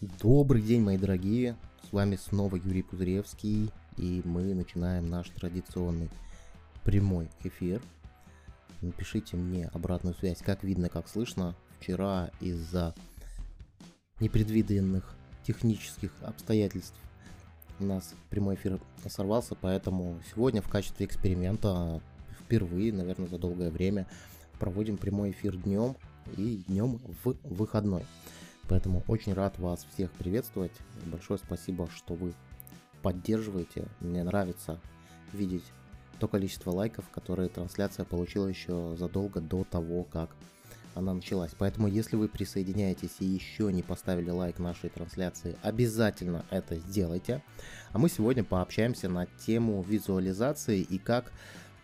Добрый день, мои дорогие! С вами снова Юрий Пузыревский, и мы начинаем наш традиционный прямой эфир. Напишите мне обратную связь, как видно, как слышно. Вчера из-за непредвиденных технических обстоятельств у нас прямой эфир сорвался, поэтому сегодня в качестве эксперимента впервые, наверное, за долгое время проводим прямой эфир днем и днем в выходной. Поэтому очень рад вас всех приветствовать. Большое спасибо, что вы поддерживаете. Мне нравится видеть то количество лайков, которые трансляция получила еще задолго до того, как она началась. Поэтому, если вы присоединяетесь и еще не поставили лайк нашей трансляции, обязательно это сделайте. А мы сегодня пообщаемся на тему визуализации и как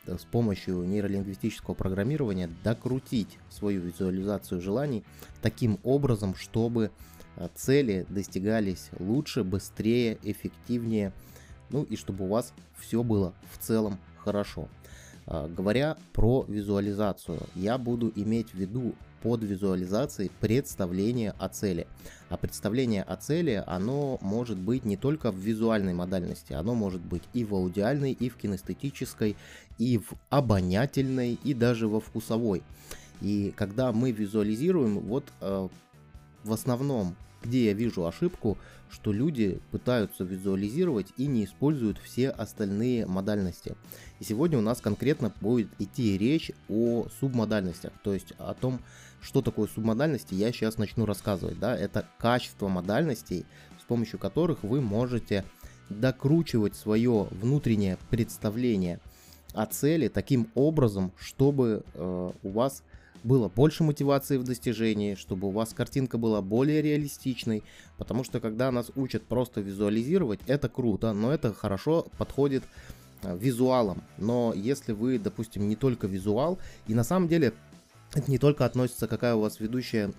с помощью нейролингвистического программирования докрутить свою визуализацию желаний таким образом, чтобы э, цели достигались лучше, быстрее, эффективнее, ну и чтобы у вас все было в целом хорошо. А, говоря про визуализацию, я буду иметь в виду под визуализацией представление о цели. А представление о цели, оно может быть не только в визуальной модальности, оно может быть и в аудиальной, и в кинестетической, и в обонятельной, и даже во вкусовой. И когда мы визуализируем, вот э, в основном где я вижу ошибку, что люди пытаются визуализировать и не используют все остальные модальности. И сегодня у нас конкретно будет идти речь о субмодальностях, то есть о том, что такое субмодальности, я сейчас начну рассказывать. Да? Это качество модальностей, с помощью которых вы можете докручивать свое внутреннее представление о цели таким образом, чтобы э, у вас было больше мотивации в достижении, чтобы у вас картинка была более реалистичной, потому что когда нас учат просто визуализировать, это круто, но это хорошо подходит э, визуалом. Но если вы, допустим, не только визуал, и на самом деле это не только относится, какая у вас ведущая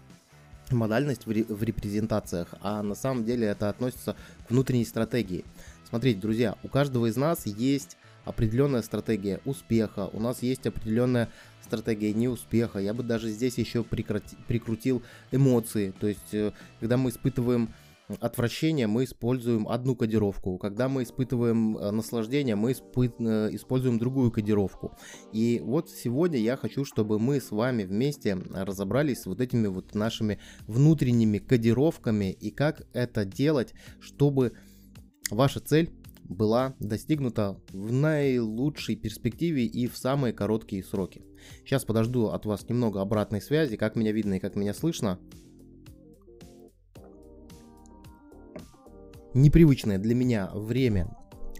модальность в, в репрезентациях, а на самом деле это относится к внутренней стратегии. Смотрите, друзья, у каждого из нас есть определенная стратегия успеха, у нас есть определенная стратегия неуспеха. Я бы даже здесь еще прикрати, прикрутил эмоции. То есть, э, когда мы испытываем отвращение, мы используем одну кодировку. Когда мы испытываем э, наслаждение, мы испы- э, используем другую кодировку. И вот сегодня я хочу, чтобы мы с вами вместе разобрались с вот этими вот нашими внутренними кодировками и как это делать, чтобы ваша цель была достигнута в наилучшей перспективе и в самые короткие сроки. Сейчас подожду от вас немного обратной связи, как меня видно и как меня слышно. Непривычное для меня время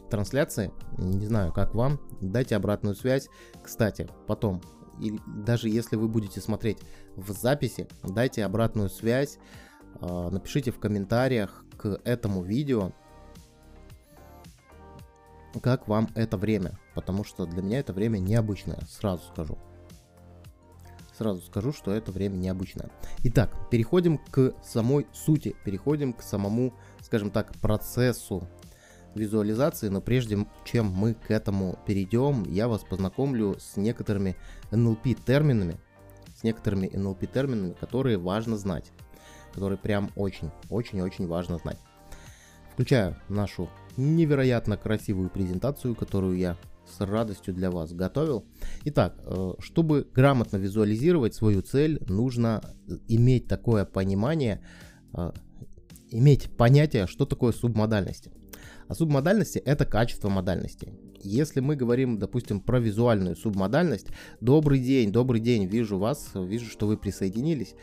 трансляции, не знаю, как вам, дайте обратную связь. Кстати, потом, и даже если вы будете смотреть в записи, дайте обратную связь, а, напишите в комментариях к этому видео, как вам это время, потому что для меня это время необычное, сразу скажу. Сразу скажу, что это время необычное. Итак, переходим к самой сути, переходим к самому, скажем так, процессу визуализации, но прежде чем мы к этому перейдем, я вас познакомлю с некоторыми NLP терминами, с некоторыми NLP терминами, которые важно знать, которые прям очень, очень, очень важно знать. Включаю нашу невероятно красивую презентацию, которую я с радостью для вас готовил. Итак, э, чтобы грамотно визуализировать свою цель, нужно иметь такое понимание, э, иметь понятие, что такое субмодальности. А субмодальности это качество модальности. Если мы говорим, допустим, про визуальную субмодальность, добрый день, добрый день, вижу вас, вижу, что вы присоединились.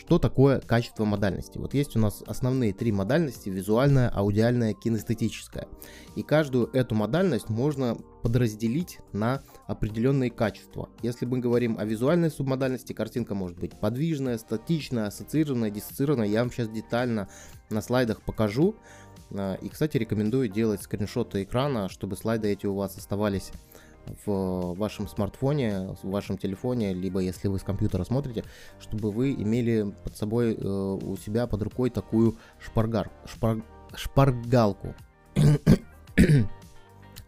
Что такое качество модальности? Вот есть у нас основные три модальности, визуальная, аудиальная, кинестетическая. И каждую эту модальность можно подразделить на определенные качества. Если мы говорим о визуальной субмодальности, картинка может быть подвижная, статичная, ассоциированная, диссоциированная. Я вам сейчас детально на слайдах покажу. А, и, кстати, рекомендую делать скриншоты экрана, чтобы слайды эти у вас оставались в вашем смартфоне, в вашем телефоне, либо если вы с компьютера смотрите, чтобы вы имели под собой э, у себя под рукой такую шпаргар, шпар, шпаргалку.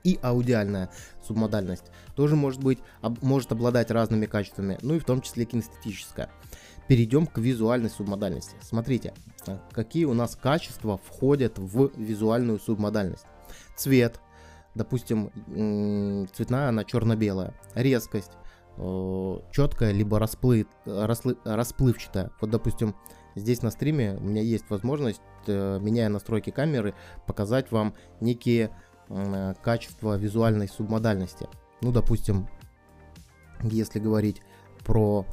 И аудиальная субмодальность тоже может быть, об, может обладать разными качествами, ну и в том числе кинестетическая. Перейдем к визуальной субмодальности. Смотрите, а, какие у нас качества входят в визуальную субмодальность. Цвет, допустим, цветная она черно-белая. Резкость, четкая, либо расплыв, расплы, расплывчатая. Вот, допустим, здесь на стриме у меня есть возможность, э, меняя настройки камеры, показать вам некие э, качества визуальной субмодальности. Ну, допустим, если говорить про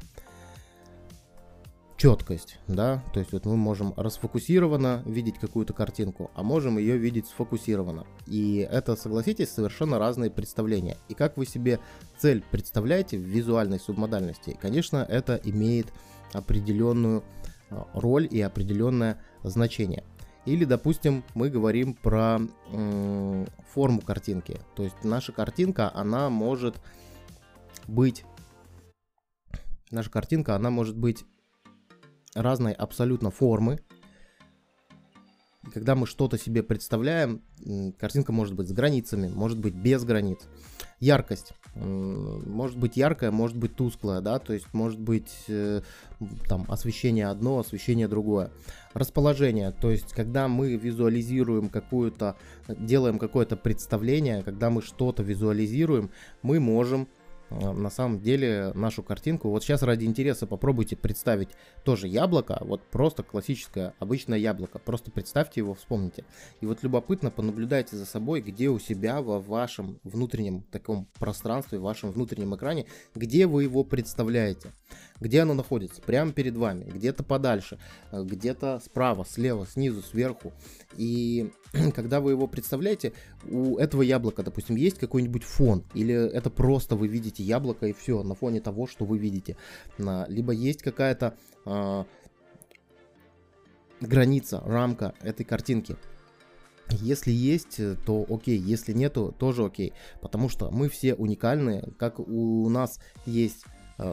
четкость, да, то есть вот мы можем расфокусированно видеть какую-то картинку, а можем ее видеть сфокусированно. И это, согласитесь, совершенно разные представления. И как вы себе цель представляете в визуальной субмодальности, конечно, это имеет определенную а, роль и определенное значение. Или, допустим, мы говорим про форму картинки. То есть наша картинка, она может быть... Наша картинка, она может быть разной абсолютно формы. И когда мы что-то себе представляем, картинка может быть с границами, может быть без границ. Яркость. Может быть яркая, может быть тусклая, да, то есть может быть э, там освещение одно, освещение другое. Расположение, то есть когда мы визуализируем какую-то, делаем какое-то представление, когда мы что-то визуализируем, мы можем на самом деле нашу картинку. Вот сейчас ради интереса попробуйте представить тоже яблоко, вот просто классическое, обычное яблоко. Просто представьте его, вспомните. И вот любопытно понаблюдайте за собой, где у себя во вашем внутреннем таком пространстве, в вашем внутреннем экране, где вы его представляете. Где оно находится? Прямо перед вами, где-то подальше, э, где-то справа, слева, снизу, сверху. И когда вы его представляете, у этого яблока, допустим, есть какой-нибудь фон, или это просто вы видите яблоко и все на фоне того, что вы видите. Либо есть какая-то э, граница, рамка этой картинки. Если есть, то окей, если нету, тоже окей, потому что мы все уникальные, как у нас есть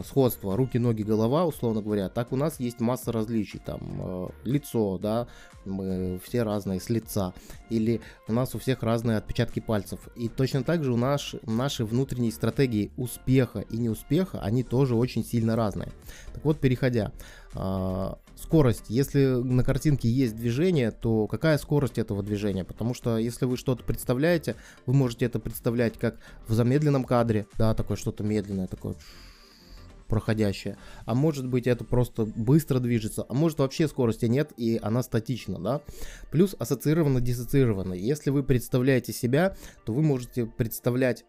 сходство руки, ноги, голова, условно говоря, так у нас есть масса различий, там э, лицо, да, мы все разные с лица, или у нас у всех разные отпечатки пальцев. И точно так же у нас наши внутренние стратегии успеха и неуспеха, они тоже очень сильно разные. Так вот, переходя, э, скорость. Если на картинке есть движение, то какая скорость этого движения? Потому что если вы что-то представляете, вы можете это представлять как в замедленном кадре, да, такое что-то медленное, такое проходящая, а может быть это просто быстро движется, а может вообще скорости нет и она статична, да. Плюс ассоциированно диссоциированно. Если вы представляете себя, то вы можете представлять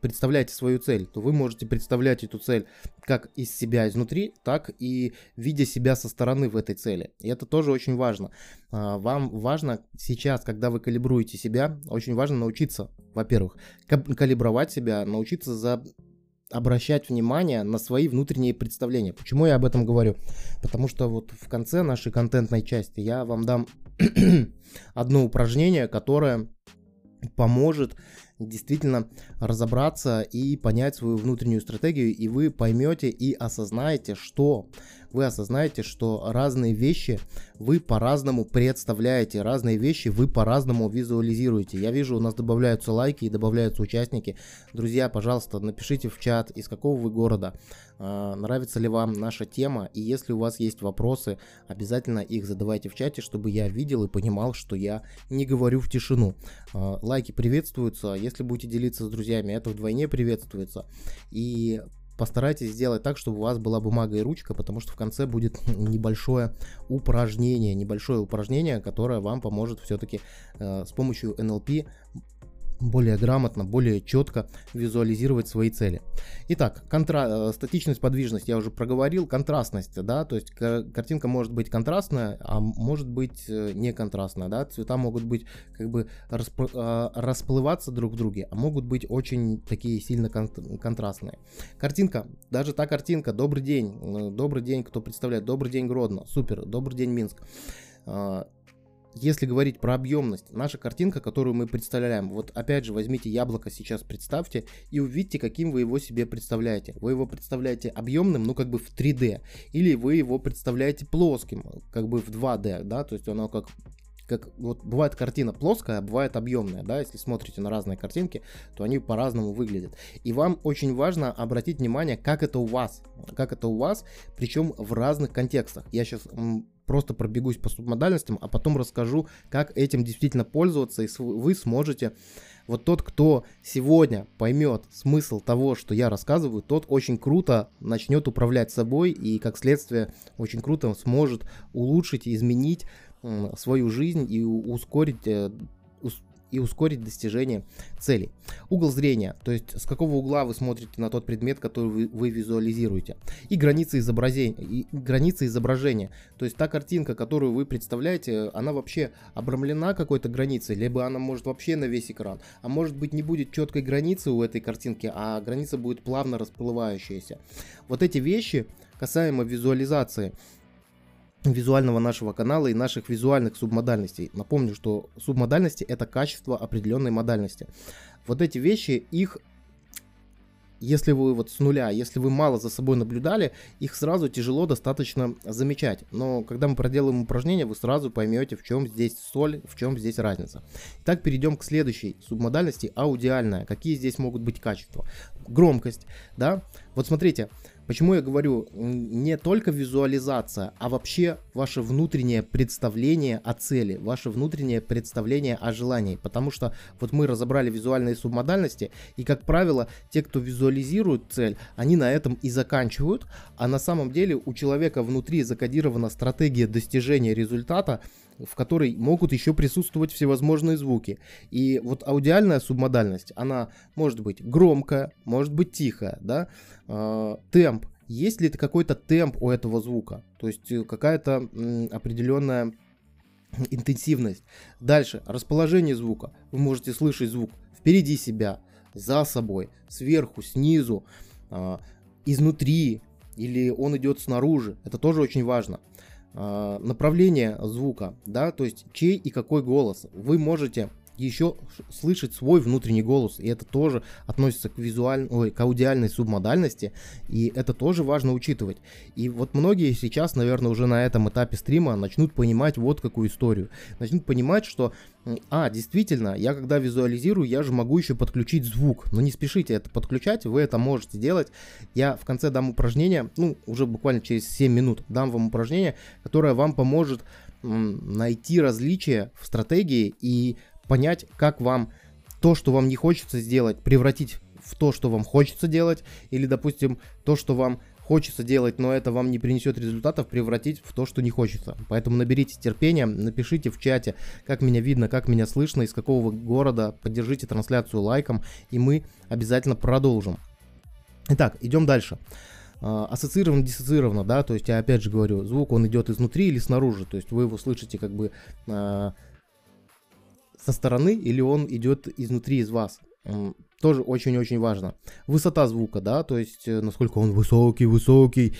представляете свою цель, то вы можете представлять эту цель как из себя изнутри, так и видя себя со стороны в этой цели. И это тоже очень важно. А, вам важно сейчас, когда вы калибруете себя, очень важно научиться, во-первых, калибровать себя, научиться за обращать внимание на свои внутренние представления. Почему я об этом говорю? Потому что вот в конце нашей контентной части я вам дам одно упражнение, которое поможет действительно разобраться и понять свою внутреннюю стратегию, и вы поймете и осознаете, что вы осознаете, что разные вещи вы по-разному представляете, разные вещи вы по-разному визуализируете. Я вижу, у нас добавляются лайки и добавляются участники. Друзья, пожалуйста, напишите в чат, из какого вы города, а, нравится ли вам наша тема, и если у вас есть вопросы, обязательно их задавайте в чате, чтобы я видел и понимал, что я не говорю в тишину. А, лайки приветствуются, если будете делиться с друзьями, это вдвойне приветствуется. И постарайтесь сделать так, чтобы у вас была бумага и ручка, потому что в конце будет небольшое упражнение, небольшое упражнение, которое вам поможет все-таки э, с помощью NLP более грамотно, более четко визуализировать свои цели. Итак, контра... Э, статичность, подвижность я уже проговорил, контрастность, да, то есть картинка может быть контрастная, а может быть э, не контрастная, да, цвета могут быть как бы расп... Э, расплываться друг в друге, а могут быть очень такие сильно кон... контрастные. Картинка, даже та картинка, добрый день, добрый день, кто представляет, добрый день Гродно, супер, добрый день Минск если говорить про объемность, наша картинка, которую мы представляем, вот опять же возьмите яблоко сейчас, представьте и увидите, каким вы его себе представляете. Вы его представляете объемным, ну как бы в 3D, или вы его представляете плоским, как бы в 2D, да, то есть оно как как вот бывает картина плоская, а бывает объемная, да, если смотрите на разные картинки, то они по-разному выглядят. И вам очень важно обратить внимание, как это у вас, как это у вас, причем в разных контекстах. Я сейчас просто пробегусь по субмодальностям, а потом расскажу, как этим действительно пользоваться, и вы сможете вот тот, кто сегодня поймет смысл того, что я рассказываю, тот очень круто начнет управлять собой и, как следствие, очень круто сможет улучшить изменить свою жизнь и ускорить э, и ускорить достижение целей. Угол зрения, то есть с какого угла вы смотрите на тот предмет, который вы, вы визуализируете. И границы изображения, и границы изображения, то есть та картинка, которую вы представляете, она вообще обрамлена какой-то границей, либо она может вообще на весь экран, а может быть не будет четкой границы у этой картинки, а граница будет плавно расплывающаяся. Вот эти вещи касаемо визуализации, визуального нашего канала и наших визуальных субмодальностей. Напомню, что субмодальности это качество определенной модальности. Вот эти вещи, их если вы вот с нуля, если вы мало за собой наблюдали, их сразу тяжело достаточно замечать. Но когда мы проделаем упражнение, вы сразу поймете, в чем здесь соль, в чем здесь разница. Итак, перейдем к следующей субмодальности, аудиальная. Какие здесь могут быть качества? Громкость, да? Вот смотрите, Почему я говорю не только визуализация, а вообще ваше внутреннее представление о цели, ваше внутреннее представление о желании. Потому что вот мы разобрали визуальные субмодальности, и, как правило, те, кто визуализирует цель, они на этом и заканчивают, а на самом деле у человека внутри закодирована стратегия достижения результата, в которой могут еще присутствовать всевозможные звуки. И вот аудиальная субмодальность, она может быть громкая, может быть тихая, да, э, темп. Есть ли какой-то темп у этого звука? То есть э, какая-то определенная интенсивность. Дальше, расположение звука. Вы можете слышать звук впереди себя, за собой, сверху, снизу, э, изнутри, или он идет снаружи. Это тоже очень важно. А, направление звука, да, то есть чей и какой голос. Вы можете еще слышать свой внутренний голос, и это тоже относится к визуальной, ой, к аудиальной субмодальности, и это тоже важно учитывать. И вот многие сейчас, наверное, уже на этом этапе стрима начнут понимать вот какую историю. Начнут понимать, что, а, действительно, я когда визуализирую, я же могу еще подключить звук, но не спешите это подключать, вы это можете делать. Я в конце дам упражнение, ну, уже буквально через 7 минут дам вам упражнение, которое вам поможет найти различия в стратегии и понять, как вам то, что вам не хочется сделать, превратить в то, что вам хочется делать, или, допустим, то, что вам хочется делать, но это вам не принесет результатов, превратить в то, что не хочется. Поэтому наберите терпения, напишите в чате, как меня видно, как меня слышно, из какого города, поддержите трансляцию лайком, и мы обязательно продолжим. Итак, идем дальше. А, ассоциировано, диссоциировано, да, то есть я опять же говорю, звук он идет изнутри или снаружи, то есть вы его слышите как бы а, со стороны или он идет изнутри из вас. Тоже очень-очень важно. Высота звука, да, то есть э, насколько он высокий, высокий.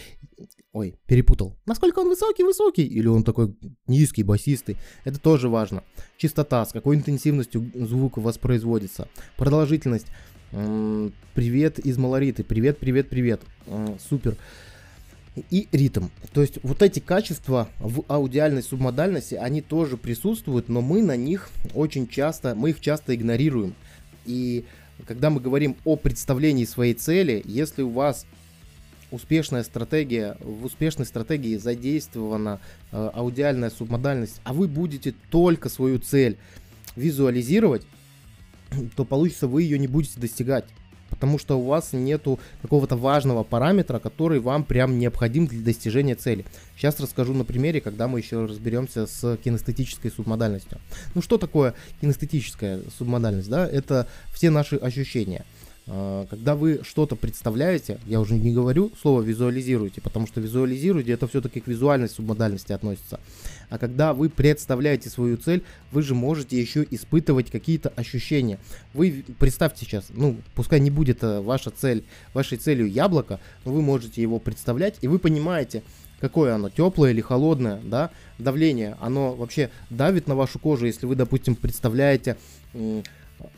Ой, перепутал. Насколько он высокий, высокий, или он такой низкий, басистый. Это тоже важно. Частота, с какой интенсивностью звук воспроизводится. Продолжительность. Привет из Малориты. Привет, привет, привет. Супер и ритм. То есть вот эти качества в аудиальной субмодальности, они тоже присутствуют, но мы на них очень часто, мы их часто игнорируем. И когда мы говорим о представлении своей цели, если у вас успешная стратегия, в успешной стратегии задействована э, аудиальная субмодальность, а вы будете только свою цель визуализировать, то получится вы ее не будете достигать потому что у вас нету какого-то важного параметра, который вам прям необходим для достижения цели. Сейчас расскажу на примере, когда мы еще разберемся с кинестетической субмодальностью. Ну что такое кинестетическая субмодальность? Да? Это все наши ощущения. А, когда вы что-то представляете, я уже не говорю слово визуализируете, потому что визуализируете это все-таки к визуальной субмодальности относится. А когда вы представляете свою цель, вы же можете еще испытывать какие-то ощущения. Вы представьте сейчас, ну, пускай не будет э, ваша цель, вашей целью яблоко, но вы можете его представлять, и вы понимаете, какое оно, теплое или холодное, да, давление, оно вообще давит на вашу кожу, если вы, допустим, представляете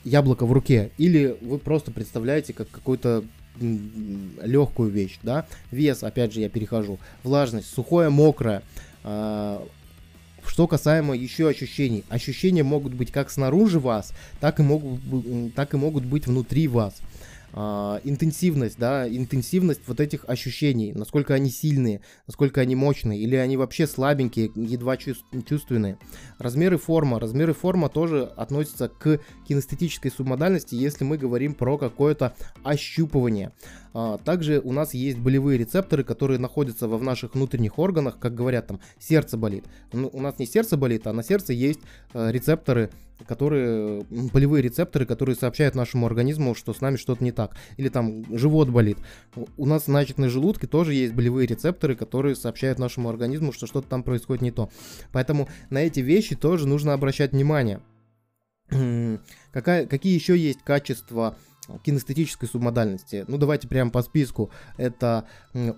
яблоко в руке, или вы просто представляете как какую-то легкую вещь, да, вес, опять же, я перехожу, влажность, сухое, мокрое, э, Что касаемо еще ощущений. Ощущения могут быть как снаружи вас, так и могут, так и могут быть внутри вас. Uh, интенсивность, да, интенсивность вот этих ощущений, насколько они сильные, насколько они мощные, или они вообще слабенькие, едва чувственные. Размеры форма, размеры форма тоже относятся к кинестетической субмодальности, если мы говорим про какое-то ощупывание. А, также у нас есть болевые рецепторы, которые находятся во наших внутренних органах, как говорят там, сердце болит. Ну, у нас не сердце болит, а на сердце есть э, рецепторы, которые, болевые рецепторы, которые сообщают нашему организму, что с нами что-то не так. Или там живот болит. У нас, значит, на желудке тоже есть болевые рецепторы, которые сообщают нашему организму, что что-то там происходит не то. Поэтому на эти вещи тоже нужно обращать внимание. Какая, какие еще есть качества кинестетической субмодальности. Ну, давайте прямо по списку. Это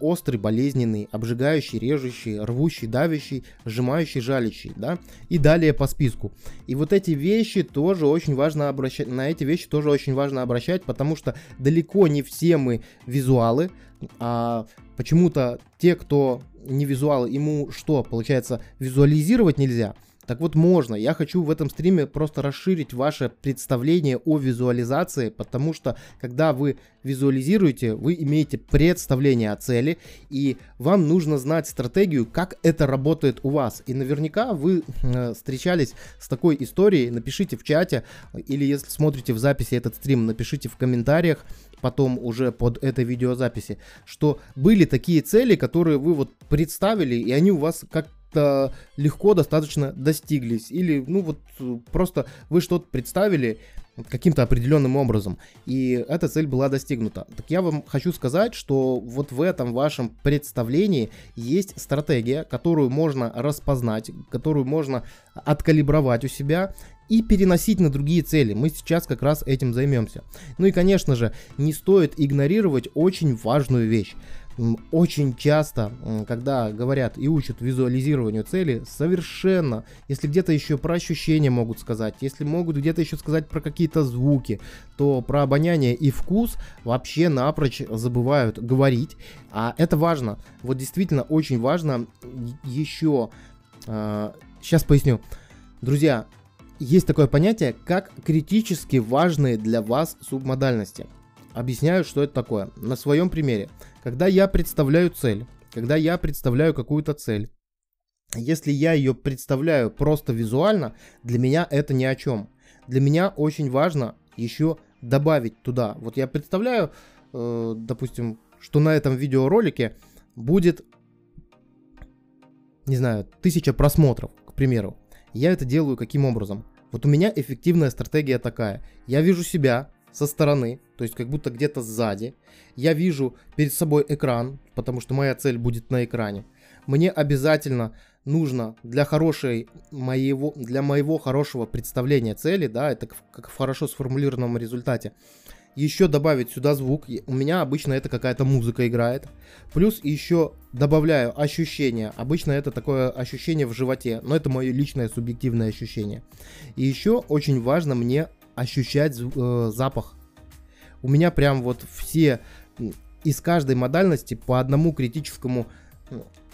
острый, болезненный, обжигающий, режущий, рвущий, давящий, сжимающий, жалящий, да, и далее по списку. И вот эти вещи тоже очень важно обращать, на эти вещи тоже очень важно обращать, потому что далеко не все мы визуалы, а почему-то те, кто не визуалы, ему что, получается, визуализировать нельзя – так вот можно. Я хочу в этом стриме просто расширить ваше представление о визуализации, потому что когда вы визуализируете, вы имеете представление о цели, и вам нужно знать стратегию, как это работает у вас. И наверняка вы э, встречались с такой историей, напишите в чате, или если смотрите в записи этот стрим, напишите в комментариях, потом уже под этой видеозаписи, что были такие цели, которые вы вот представили, и они у вас как как-то легко достаточно достиглись. Или, ну вот, просто вы что-то представили каким-то определенным образом, и эта цель была достигнута. Так я вам хочу сказать, что вот в этом вашем представлении есть стратегия, которую можно распознать, которую можно откалибровать у себя и переносить на другие цели. Мы сейчас как раз этим займемся. Ну и, конечно же, не стоит игнорировать очень важную вещь очень часто, когда говорят и учат визуализированию цели, совершенно, если где-то еще про ощущения могут сказать, если могут где-то еще сказать про какие-то звуки, то про обоняние и вкус вообще напрочь забывают говорить. А это важно. Вот действительно очень важно еще... Сейчас а, поясню. Друзья, есть такое понятие, как критически важные для вас субмодальности. Объясняю, что это такое. На своем примере. Когда я представляю цель, когда я представляю какую-то цель, если я ее представляю просто визуально, для меня это ни о чем. Для меня очень важно еще добавить туда. Вот я представляю, э, допустим, что на этом видеоролике будет, не знаю, тысяча просмотров, к примеру. Я это делаю каким образом? Вот у меня эффективная стратегия такая. Я вижу себя, со стороны, то есть как будто где-то сзади. Я вижу перед собой экран, потому что моя цель будет на экране. Мне обязательно нужно для хорошей моего, для моего хорошего представления цели, да, это как в хорошо сформулированном результате, еще добавить сюда звук. У меня обычно это какая-то музыка играет. Плюс еще добавляю ощущение. Обычно это такое ощущение в животе, но это мое личное субъективное ощущение. И еще очень важно мне ощущать э, запах. У меня прям вот все из каждой модальности по одному критическому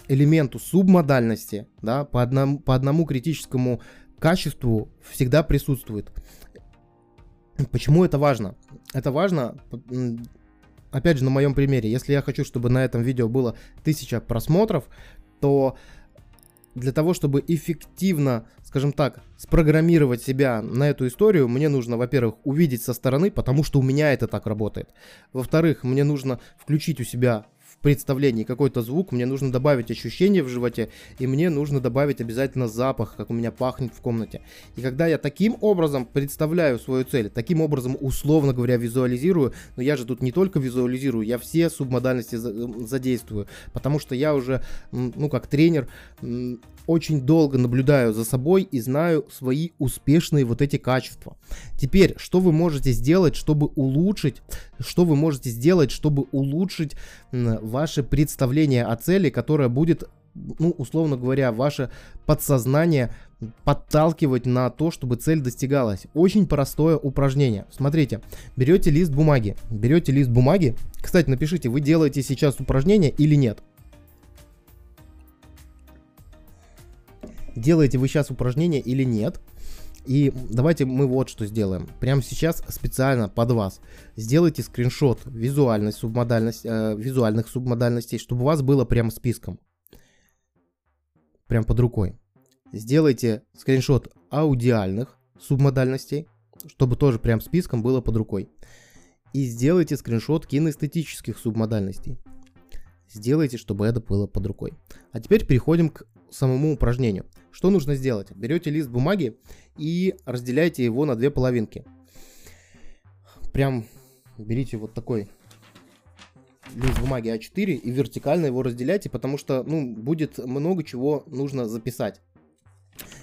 элементу субмодальности, да, по одному, по одному критическому качеству всегда присутствует. Почему это важно? Это важно, опять же, на моем примере. Если я хочу, чтобы на этом видео было 1000 просмотров, то для того, чтобы эффективно, скажем так, спрограммировать себя на эту историю, мне нужно, во-первых, увидеть со стороны, потому что у меня это так работает. Во-вторых, мне нужно включить у себя представлении какой-то звук, мне нужно добавить ощущение в животе, и мне нужно добавить обязательно запах, как у меня пахнет в комнате. И когда я таким образом представляю свою цель, таким образом, условно говоря, визуализирую, но я же тут не только визуализирую, я все субмодальности задействую, потому что я уже, ну, как тренер, очень долго наблюдаю за собой и знаю свои успешные вот эти качества. Теперь, что вы можете сделать, чтобы улучшить, что вы можете сделать, чтобы улучшить ваше представление о цели, которое будет, ну, условно говоря, ваше подсознание подталкивать на то, чтобы цель достигалась. Очень простое упражнение. Смотрите, берете лист бумаги, берете лист бумаги. Кстати, напишите, вы делаете сейчас упражнение или нет. делаете вы сейчас упражнение или нет. И давайте мы вот что сделаем. Прямо сейчас специально под вас сделайте скриншот визуальной субмодальность, э, визуальных субмодальностей, чтобы у вас было прямо списком. Прям под рукой. Сделайте скриншот аудиальных субмодальностей, чтобы тоже прям списком было под рукой. И сделайте скриншот кинестетических субмодальностей. Сделайте, чтобы это было под рукой. А теперь переходим к самому упражнению. Что нужно сделать? Берете лист бумаги и разделяйте его на две половинки. Прям берите вот такой лист бумаги А4 и вертикально его разделяйте, потому что ну, будет много чего нужно записать.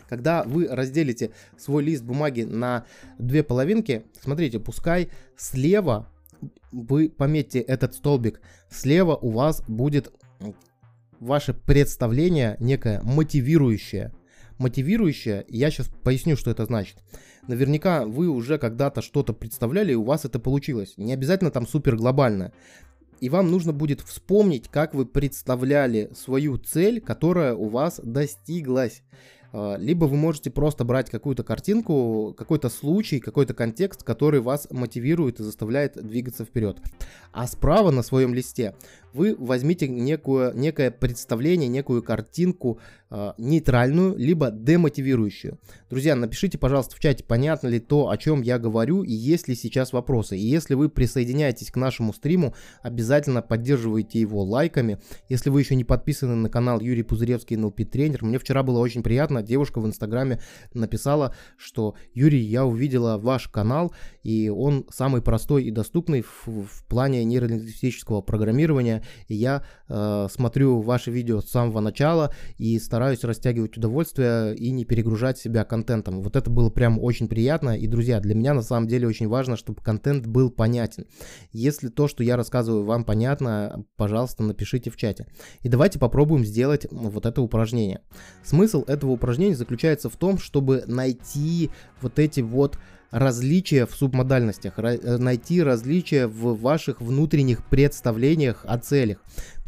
Когда вы разделите свой лист бумаги на две половинки, смотрите, пускай слева вы пометьте этот столбик, слева у вас будет ваше представление некое мотивирующее. Мотивирующее, я сейчас поясню, что это значит. Наверняка вы уже когда-то что-то представляли, и у вас это получилось. Не обязательно там супер глобально. И вам нужно будет вспомнить, как вы представляли свою цель, которая у вас достиглась. А, либо вы можете просто брать какую-то картинку, какой-то случай, какой-то контекст, который вас мотивирует и заставляет двигаться вперед. А справа на своем листе вы возьмите некую, некое представление, некую картинку э, нейтральную, либо демотивирующую. Друзья, напишите, пожалуйста, в чате, понятно ли то, о чем я говорю, и есть ли сейчас вопросы. И если вы присоединяетесь к нашему стриму, обязательно поддерживайте его лайками. Если вы еще не подписаны на канал Юрий Пузыревский НЛП тренер, мне вчера было очень приятно, девушка в инстаграме написала, что Юрий, я увидела ваш канал, и он самый простой и доступный в, в плане нейролингвистического программирования и я э, смотрю ваши видео с самого начала и стараюсь растягивать удовольствие и не перегружать себя контентом. Вот это было прям очень приятно, и, друзья, для меня на самом деле очень важно, чтобы контент был понятен. Если то, что я рассказываю, вам понятно, пожалуйста, напишите в чате. И давайте попробуем сделать вот это упражнение. Смысл этого упражнения заключается в том, чтобы найти вот эти вот различия в субмодальностях, э, найти различия в ваших внутренних представлениях о целях.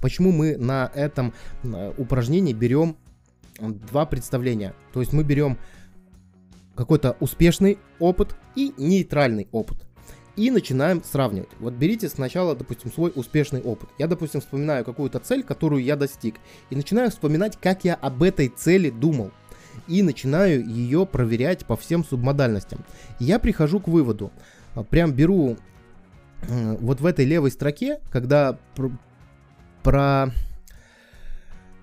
Почему мы на этом э, упражнении берем два представления? То есть мы берем какой-то успешный опыт и нейтральный опыт. И начинаем сравнивать. Вот берите сначала, допустим, свой успешный опыт. Я, допустим, вспоминаю какую-то цель, которую я достиг. И начинаю вспоминать, как я об этой цели думал и начинаю ее проверять по всем субмодальностям. я прихожу к выводу, а, прям беру вот в этой левой строке, когда про, про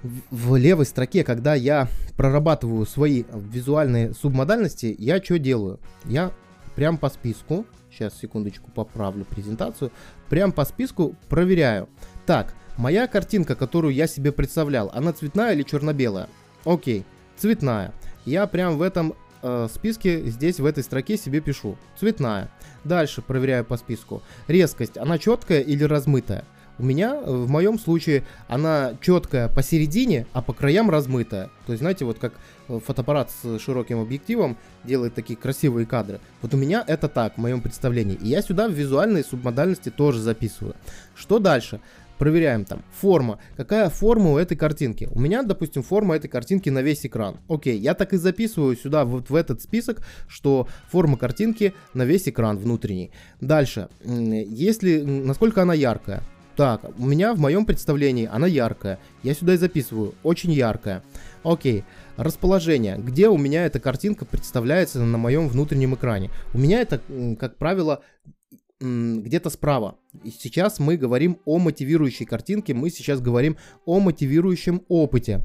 в левой строке, когда я прорабатываю свои визуальные субмодальности, я что делаю? Я прям по списку, сейчас секундочку поправлю презентацию, прям по списку проверяю. Так, моя картинка, которую я себе представлял, она цветная или черно-белая? Окей, цветная. Я прям в этом э, списке здесь в этой строке себе пишу. Цветная. Дальше проверяю по списку. Резкость, она четкая или размытая? У меня, э, в моем случае, она четкая посередине, а по краям размытая. То есть, знаете, вот как э, фотоаппарат с широким объективом делает такие красивые кадры. Вот у меня это так, в моем представлении. И я сюда в визуальной субмодальности тоже записываю. Что дальше? Проверяем там форма. Какая форма у этой картинки? У меня, допустим, форма этой картинки на весь экран. Окей, я так и записываю сюда вот в этот список, что форма картинки на весь экран внутренний. Дальше, если, насколько она яркая? Так, у меня в моем представлении она яркая. Я сюда и записываю, очень яркая. Окей, расположение. Где у меня эта картинка представляется на моем внутреннем экране? У меня это, как правило, где-то справа. И сейчас мы говорим о мотивирующей картинке, мы сейчас говорим о мотивирующем опыте.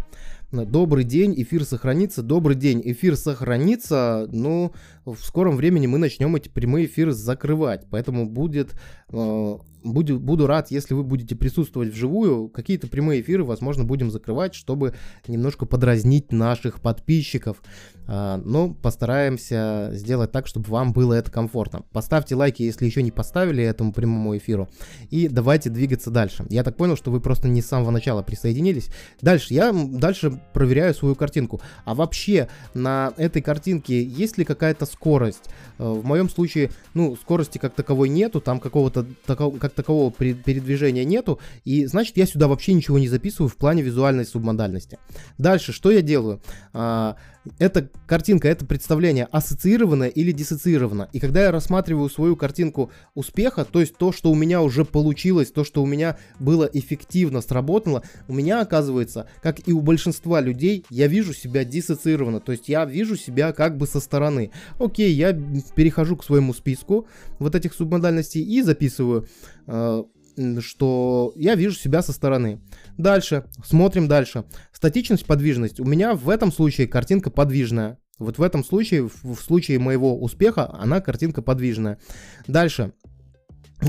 Добрый день, эфир сохранится. Добрый день, эфир сохранится. Но в скором времени мы начнем эти прямые эфиры закрывать. Поэтому будет э, буду, буду рад, если вы будете присутствовать вживую. Какие-то прямые эфиры, возможно, будем закрывать, чтобы немножко подразнить наших подписчиков. А, но постараемся сделать так, чтобы вам было это комфортно. Поставьте лайки, если еще не поставили этому прямому эфиру. И давайте двигаться дальше. Я так понял, что вы просто не с самого начала присоединились. Дальше я дальше проверяю свою картинку. А вообще на этой картинке есть ли какая-то скорость? Э, в моем случае, ну, скорости как таковой нету, там какого-то такого, как такового передвижения нету, и значит я сюда вообще ничего не записываю в плане визуальной субмодальности. Дальше, что я делаю? А, эта картинка, это представление ассоциировано или диссоциировано. И когда я рассматриваю свою картинку успеха, то есть то, что у меня уже получилось, то, что у меня было эффективно сработало, у меня оказывается, как и у большинства людей, я вижу себя диссоциированно. То есть я вижу себя как бы со стороны. Окей, я перехожу к своему списку вот этих субмодальностей и записываю э, что я вижу себя со стороны. Дальше, смотрим дальше. Статичность, подвижность. У меня в этом случае картинка подвижная. Вот в этом случае, в случае моего успеха, она картинка подвижная. Дальше.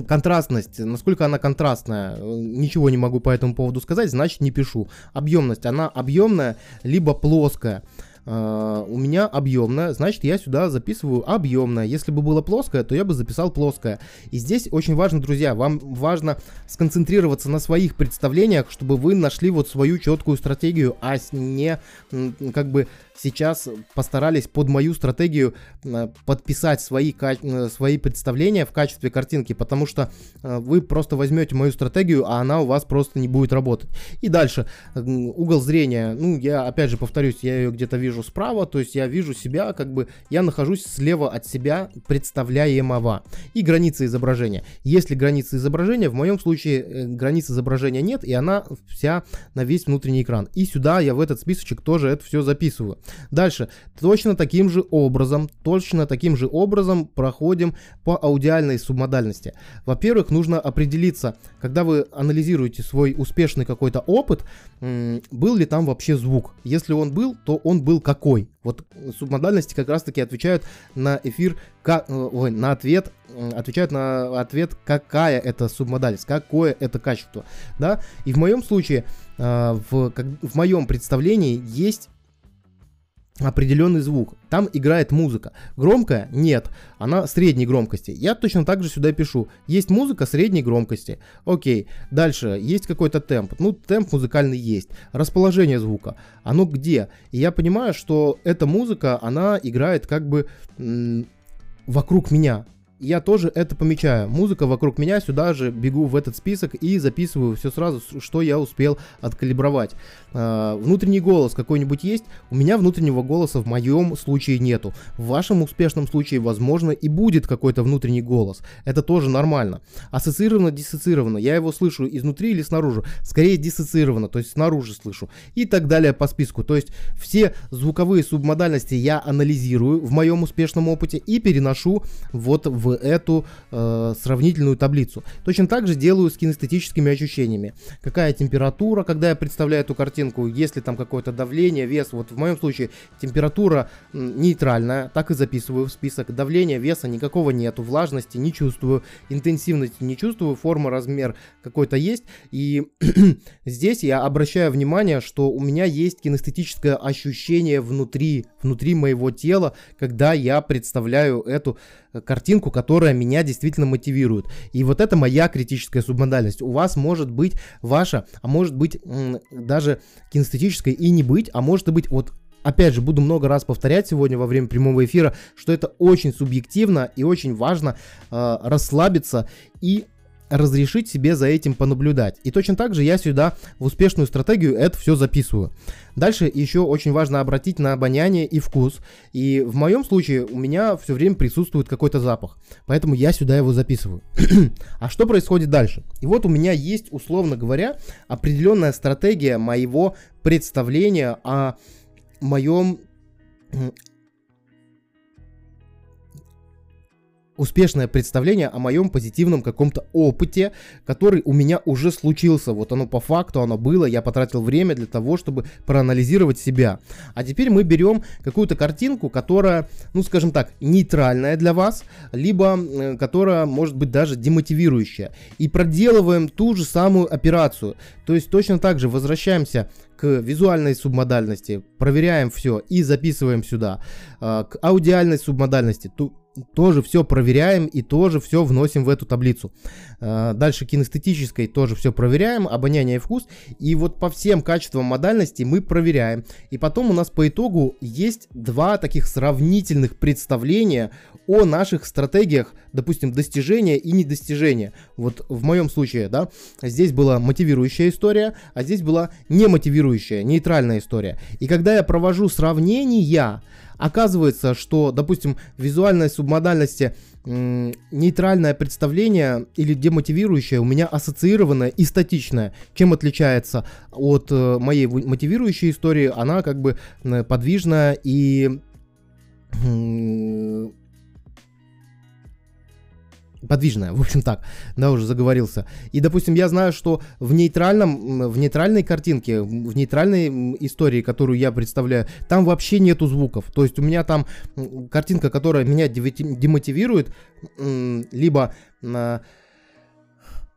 Контрастность, насколько она контрастная, ничего не могу по этому поводу сказать, значит не пишу. Объемность, она объемная, либо плоская. Uh, у меня объемная, значит я сюда записываю объемная. Если бы было плоское, то я бы записал плоское. И здесь очень важно, друзья, вам важно сконцентрироваться на своих представлениях, чтобы вы нашли вот свою четкую стратегию, а не как бы сейчас постарались под мою стратегию э, подписать свои, э, свои представления в качестве картинки, потому что э, вы просто возьмете мою стратегию, а она у вас просто не будет работать. И дальше, угол зрения, ну, я опять же повторюсь, я ее где-то вижу справа, то есть я вижу себя, как бы, я нахожусь слева от себя представляемого. И граница изображения. Если граница изображения, в моем случае границы изображения нет, и она вся на весь внутренний экран. И сюда я в этот списочек тоже это все записываю. Дальше. Точно таким же образом, точно таким же образом проходим по аудиальной субмодальности. Во-первых, нужно определиться, когда вы анализируете свой успешный какой-то опыт, был ли там вообще звук. Если он был, то он был какой. Вот субмодальности как раз-таки отвечают на эфир, э, ой, на ответ, отвечают на ответ, какая это субмодальность, какое это качество, да. И в моем случае, э, в, в моем представлении есть определенный звук. Там играет музыка. Громкая? Нет. Она средней громкости. Я точно так же сюда пишу. Есть музыка средней громкости. Окей. Дальше. Есть какой-то темп. Ну, темп музыкальный есть. Расположение звука. Оно где? И я понимаю, что эта музыка, она играет как бы вокруг меня я тоже это помечаю. Музыка вокруг меня, сюда же бегу в этот список и записываю все сразу, что я успел откалибровать. А, внутренний голос какой-нибудь есть? У меня внутреннего голоса в моем случае нету. В вашем успешном случае, возможно, и будет какой-то внутренний голос. Это тоже нормально. Ассоциировано, диссоциировано. Я его слышу изнутри или снаружи. Скорее диссоциировано, то есть снаружи слышу. И так далее по списку. То есть все звуковые субмодальности я анализирую в моем успешном опыте и переношу вот в эту э, сравнительную таблицу. Точно так же делаю с кинестетическими ощущениями. Какая температура, когда я представляю эту картинку, есть ли там какое-то давление, вес. Вот в моем случае температура нейтральная, так и записываю в список. Давления, веса никакого нету, влажности не чувствую, интенсивности не чувствую, форма, размер какой-то есть. И здесь я обращаю внимание, что у меня есть кинестетическое ощущение внутри, внутри моего тела, когда я представляю эту картинку, которая меня действительно мотивирует. И вот это моя критическая субмодальность. У вас может быть ваша, а может быть даже кинестетическая и не быть, а может быть вот опять же, буду много раз повторять сегодня во время прямого эфира, что это очень субъективно и очень важно э, расслабиться и разрешить себе за этим понаблюдать. И точно так же я сюда в успешную стратегию это все записываю. Дальше еще очень важно обратить на обоняние и вкус. И в моем случае у меня все время присутствует какой-то запах. Поэтому я сюда его записываю. а что происходит дальше? И вот у меня есть, условно говоря, определенная стратегия моего представления о моем успешное представление о моем позитивном каком-то опыте, который у меня уже случился. Вот оно по факту, оно было, я потратил время для того, чтобы проанализировать себя. А теперь мы берем какую-то картинку, которая, ну скажем так, нейтральная для вас, либо э, которая может быть даже демотивирующая. И проделываем ту же самую операцию. То есть точно так же возвращаемся к визуальной субмодальности, проверяем все и записываем сюда. Э, к аудиальной субмодальности, тоже все проверяем и тоже все вносим в эту таблицу. Э, дальше кинестетической тоже все проверяем, обоняние и вкус. И вот по всем качествам модальности мы проверяем. И потом у нас по итогу есть два таких сравнительных представления о наших стратегиях, допустим, достижения и недостижения. Вот в моем случае, да, здесь была мотивирующая история, а здесь была немотивирующая, нейтральная история. И когда я провожу сравнения, оказывается, что, допустим, визуальной субмодальности нейтральное представление или демотивирующее у меня ассоциированное и статичное. Чем отличается от э, моей мотивирующей истории? Она как бы подвижная и подвижная, в общем так, да, уже заговорился. И, допустим, я знаю, что в нейтральном, в нейтральной картинке, в нейтральной истории, которую я представляю, там вообще нету звуков. То есть у меня там картинка, которая меня демотивирует, либо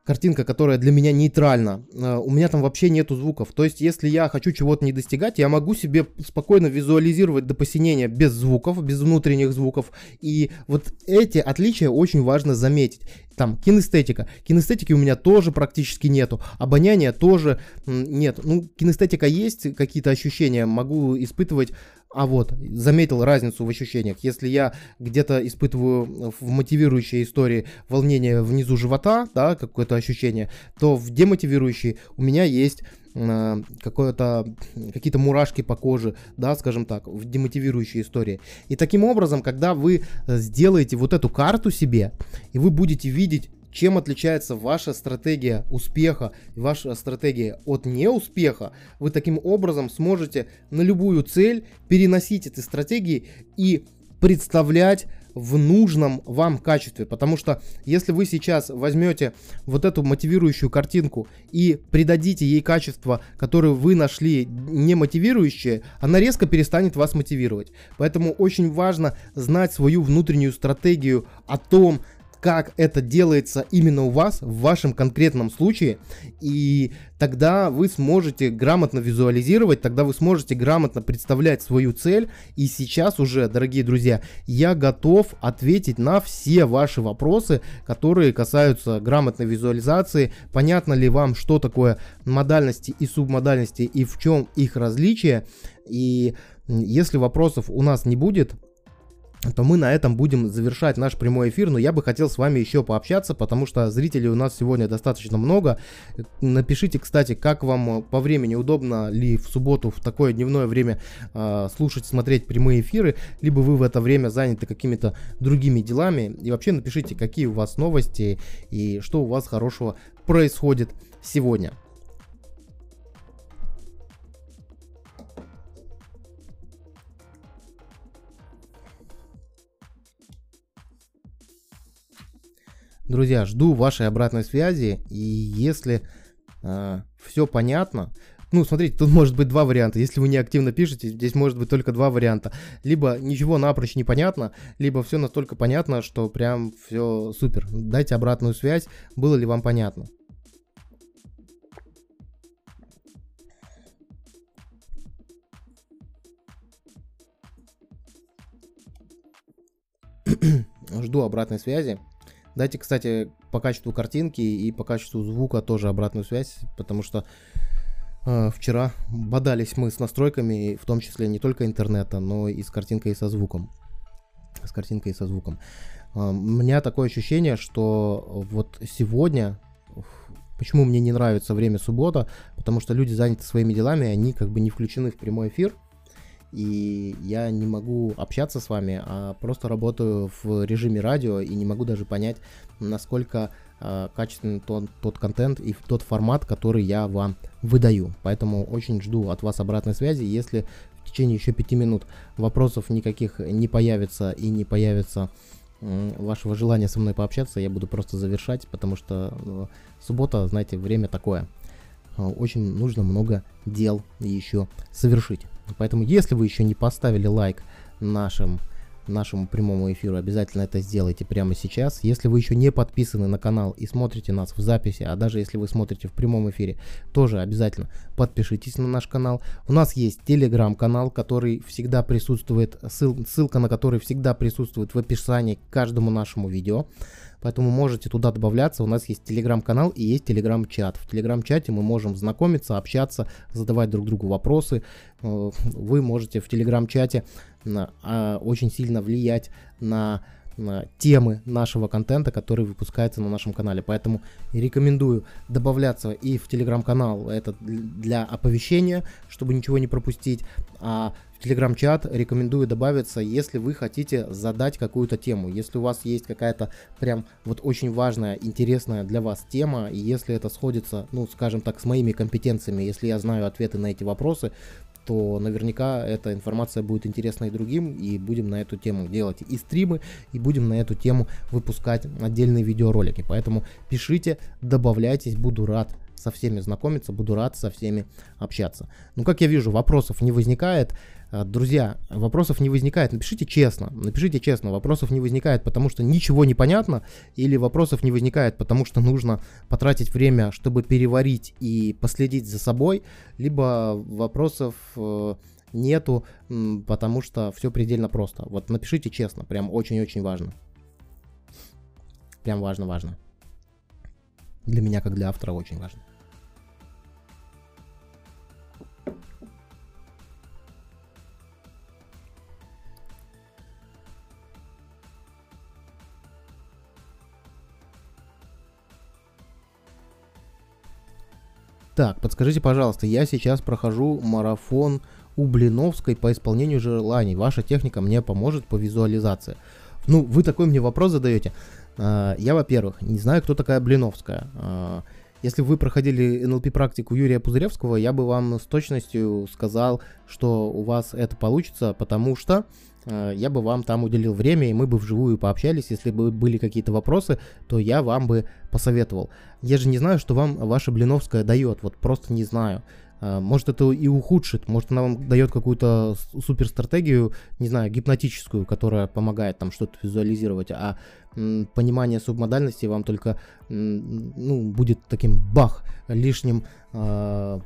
картинка, которая для меня нейтральна. Э, у меня там вообще нету звуков. То есть, если я хочу чего-то не достигать, я могу себе спокойно визуализировать до посинения без звуков, без внутренних звуков. И вот эти отличия очень важно заметить. Там кинестетика. Кинестетики у меня тоже практически нету. Обоняния тоже нет. Ну, кинестетика есть, какие-то ощущения могу испытывать а вот, заметил разницу в ощущениях. Если я где-то испытываю в мотивирующей истории волнение внизу живота, да, какое-то ощущение, то в демотивирующей у меня есть э, какое-то какие-то мурашки по коже, да, скажем так, в демотивирующей истории. И таким образом, когда вы сделаете вот эту карту себе, и вы будете видеть чем отличается ваша стратегия успеха и ваша стратегия от неуспеха, вы таким образом сможете на любую цель переносить эти стратегии и представлять в нужном вам качестве. Потому что если вы сейчас возьмете вот эту мотивирующую картинку и придадите ей качество, которое вы нашли не мотивирующее, она резко перестанет вас мотивировать. Поэтому очень важно знать свою внутреннюю стратегию о том, как это делается именно у вас, в вашем конкретном случае, и тогда вы сможете грамотно визуализировать, тогда вы сможете грамотно представлять свою цель, и сейчас уже, дорогие друзья, я готов ответить на все ваши вопросы, которые касаются грамотной визуализации, понятно ли вам, что такое модальности и субмодальности, и в чем их различие, и если вопросов у нас не будет, то мы на этом будем завершать наш прямой эфир, но я бы хотел с вами еще пообщаться, потому что зрителей у нас сегодня достаточно много. Напишите, кстати, как вам по времени удобно ли в субботу в такое дневное время э, слушать, смотреть прямые эфиры, либо вы в это время заняты какими-то другими делами. И вообще напишите, какие у вас новости и что у вас хорошего происходит сегодня. Друзья, жду вашей обратной связи. И если э, а, все понятно, ну, смотрите, тут может быть два варианта. Если вы не активно пишете, здесь может быть только два варианта. Либо ничего напрочь не понятно, либо все настолько понятно, что прям все супер. Дайте обратную связь, было ли вам понятно. Жду обратной связи. Дайте, кстати, по качеству картинки и по качеству звука тоже обратную связь, потому что э, вчера бодались мы с настройками, в том числе не только интернета, но и с картинкой и со звуком. С картинкой и со звуком. Э, у меня такое ощущение, что вот сегодня Почему мне не нравится время суббота? Потому что люди заняты своими делами, они как бы не включены в прямой эфир и я не могу общаться с вами, а просто работаю в режиме радио и не могу даже понять, насколько э, качественный тот, тот контент и тот формат, который я вам выдаю. Поэтому очень жду от вас обратной связи. Если в течение еще пяти минут вопросов никаких не появится и не появится вашего желания со мной пообщаться, я буду просто завершать, потому что э, суббота, знаете, время такое. Э, очень нужно много дел еще совершить. Поэтому, если вы еще не поставили лайк нашим нашему прямому эфиру, обязательно это сделайте прямо сейчас. Если вы еще не подписаны на канал и смотрите нас в записи, а даже если вы смотрите в прямом эфире, тоже обязательно подпишитесь на наш канал. У нас есть телеграм-канал, который всегда присутствует, ссыл, ссылка на который всегда присутствует в описании к каждому нашему видео. Поэтому можете туда добавляться. У нас есть телеграм-канал и есть телеграм-чат. В телеграм-чате мы можем знакомиться, общаться, задавать друг другу вопросы. Э, вы можете в телеграм-чате а, очень сильно влиять на темы нашего контента, который выпускается на нашем канале. Поэтому рекомендую добавляться и в телеграм-канал, это для оповещения, чтобы ничего не пропустить, а в телеграм-чат рекомендую добавиться, если вы хотите задать какую-то тему. Если у вас есть какая-то прям вот очень важная, интересная для вас тема, и если это сходится, ну, скажем так, с моими компетенциями, если я знаю ответы на эти вопросы, то наверняка эта информация будет интересна и другим, и будем на эту тему делать и стримы, и будем на эту тему выпускать отдельные видеоролики. Поэтому пишите, добавляйтесь, буду рад со всеми знакомиться, буду рад со всеми общаться. Ну, как я вижу, вопросов не возникает. Э, друзья, вопросов не возникает. Напишите честно, напишите честно, вопросов не возникает, потому что ничего не понятно, или вопросов не возникает, потому что нужно потратить время, чтобы переварить и последить за собой, либо вопросов э, нету, потому что все предельно просто. Вот напишите честно, прям очень-очень важно. Прям важно-важно. Для меня, как для автора, очень важно. Так, подскажите, пожалуйста, я сейчас прохожу марафон у Блиновской по исполнению желаний. Ваша техника мне поможет по визуализации. Ну, вы такой мне вопрос задаете. А, я, во-первых, не знаю, кто такая Блиновская. Если вы проходили NLP-практику Юрия Пузыревского, я бы вам с точностью сказал, что у вас это получится, потому что Э, я бы вам там уделил время, и мы бы вживую пообщались. Если бы были какие-то вопросы, то я вам бы посоветовал. Я же не знаю, что вам ваша Блиновская дает, вот просто не знаю. Э, может, это и ухудшит, может, она вам дает какую-то супер стратегию, не знаю, гипнотическую, которая помогает там что-то визуализировать, а понимание субмодальности вам только ну, будет таким бах, лишним э,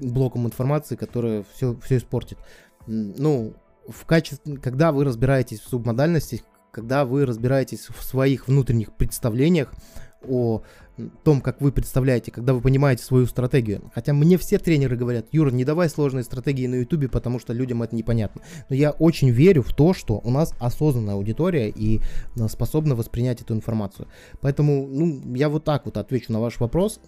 блоком информации, которая все, все испортит. Ну, в качестве, когда вы разбираетесь в субмодальности, когда вы разбираетесь в своих внутренних представлениях о том, как вы представляете, когда вы понимаете свою стратегию. Хотя мне все тренеры говорят, Юра, не давай сложные стратегии на ютубе, потому что людям это непонятно. Но я очень верю в то, что у нас осознанная аудитория и э, способна воспринять эту информацию. Поэтому, ну, я вот так вот отвечу на ваш вопрос.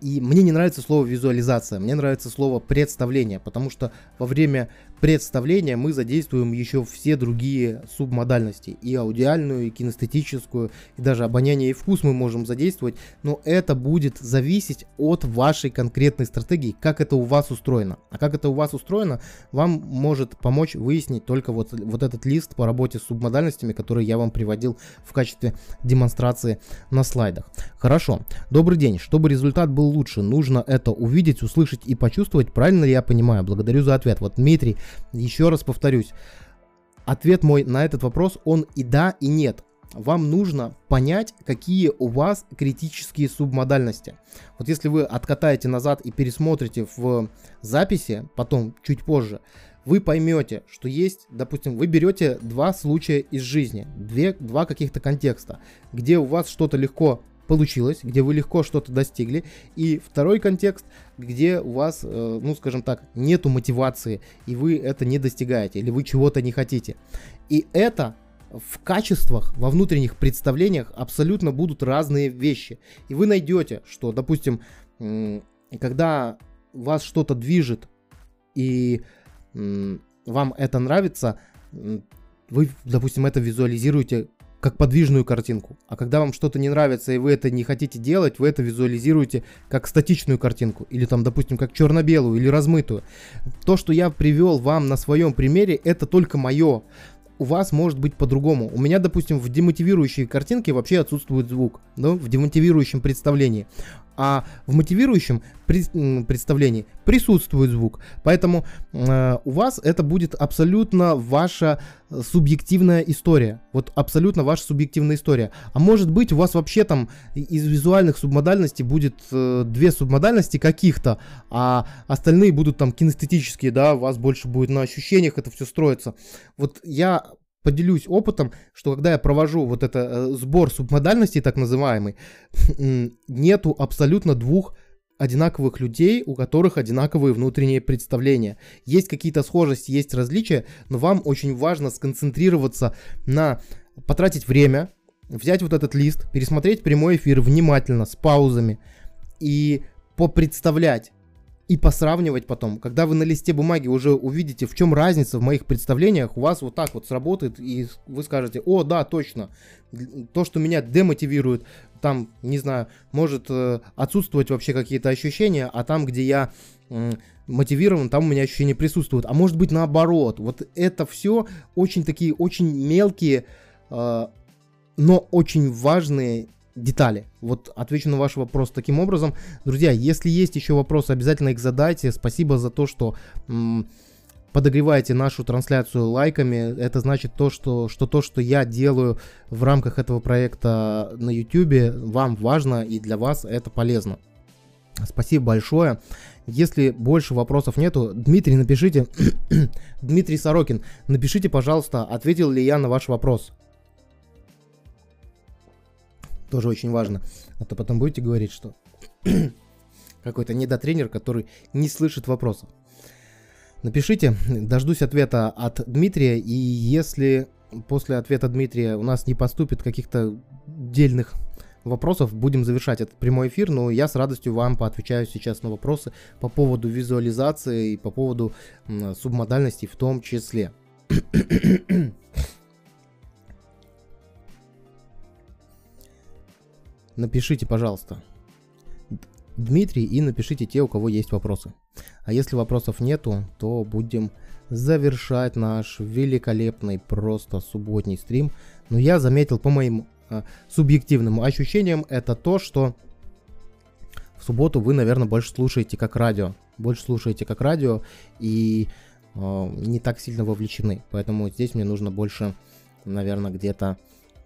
И мне не нравится слово визуализация, мне нравится слово представление, потому что во время представления мы задействуем еще все другие субмодальности, и аудиальную, и кинестетическую, и даже обоняние и вкус мы можем задействовать, но это будет зависеть от вашей конкретной стратегии, как это у вас устроено. А как это у вас устроено, вам может помочь выяснить только вот, вот этот лист по работе с субмодальностями, который я вам приводил в качестве демонстрации на слайдах. Хорошо, добрый день, чтобы результат был лучше, нужно это увидеть, услышать и почувствовать, правильно ли я понимаю? Благодарю за ответ. Вот Дмитрий еще раз повторюсь, ответ мой на этот вопрос, он и да, и нет. Вам нужно понять, какие у вас критические субмодальности. Вот если вы откатаете назад и пересмотрите в записи, потом чуть позже, вы поймете, что есть, допустим, вы берете два случая из жизни, две, два каких-то контекста, где у вас что-то легко получилось, где вы легко что-то достигли. И второй контекст, где у вас, э, ну скажем так, нету мотивации, и вы это не достигаете, или вы чего-то не хотите. И это в качествах, во внутренних представлениях абсолютно будут разные вещи. И вы найдете, что, допустим, когда вас что-то движет, и вам это нравится, вы, допустим, это визуализируете как подвижную картинку. А когда вам что-то не нравится и вы это не хотите делать, вы это визуализируете как статичную картинку. Или там, допустим, как черно-белую или размытую. То, что я привел вам на своем примере, это только мое. У вас может быть по-другому. У меня, допустим, в демотивирующей картинке вообще отсутствует звук. Ну, в демотивирующем представлении. А в мотивирующем представлении присутствует звук. Поэтому э, у вас это будет абсолютно ваша э, субъективная история. Вот абсолютно ваша субъективная история. А может быть у вас вообще там из визуальных субмодальностей будет э, две субмодальности каких-то, а остальные будут там кинестетические, да, у вас больше будет на ощущениях это все строится. Вот я поделюсь опытом, что когда я провожу вот это э, сбор субмодальностей, так называемый, нету абсолютно двух одинаковых людей, у которых одинаковые внутренние представления. Есть какие-то схожести, есть различия, но вам очень важно сконцентрироваться на потратить время, взять вот этот лист, пересмотреть прямой эфир внимательно, с паузами и попредставлять и посравнивать потом. Когда вы на листе бумаги уже увидите, в чем разница в моих представлениях, у вас вот так вот сработает, и вы скажете, о, да, точно, то, что меня демотивирует, там, не знаю, может э, отсутствовать вообще какие-то ощущения, а там, где я э, мотивирован, там у меня ощущения присутствуют. А может быть наоборот. Вот это все очень такие, очень мелкие, э, но очень важные детали. Вот отвечу на ваш вопрос таким образом. Друзья, если есть еще вопросы, обязательно их задайте. Спасибо за то, что м, подогреваете нашу трансляцию лайками. Это значит то, что, что то, что я делаю в рамках этого проекта на YouTube, вам важно и для вас это полезно. Спасибо большое. Если больше вопросов нету, Дмитрий, напишите, Дмитрий Сорокин, напишите, пожалуйста, ответил ли я на ваш вопрос. Тоже очень важно. А то потом будете говорить, что какой-то недотренер, который не слышит вопросов. Напишите, дождусь ответа от Дмитрия, и если после ответа Дмитрия у нас не поступит каких-то дельных вопросов, будем завершать этот прямой эфир, но я с радостью вам поотвечаю сейчас на вопросы по поводу визуализации и по поводу субмодальности в том числе. напишите, пожалуйста, Дмитрий, и напишите те, у кого есть вопросы. А если вопросов нету, то будем завершать наш великолепный просто субботний стрим. Но я заметил по моим э, субъективным ощущениям, это то, что в субботу вы, наверное, больше слушаете как радио. Больше слушаете как радио и э, не так сильно вовлечены. Поэтому здесь мне нужно больше, наверное, где-то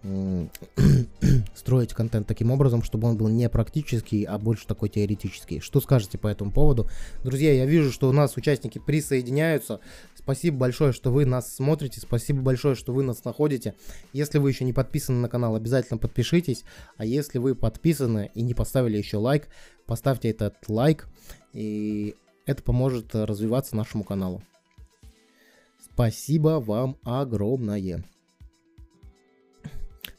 строить контент таким образом, чтобы он был не практический, а больше такой теоретический. Что скажете по этому поводу? Друзья, я вижу, что у нас участники присоединяются. Спасибо большое, что вы нас смотрите. Спасибо большое, что вы нас находите. Если вы еще не подписаны на канал, обязательно подпишитесь. А если вы подписаны и не поставили еще лайк, поставьте этот лайк. И это поможет развиваться нашему каналу. Спасибо вам огромное.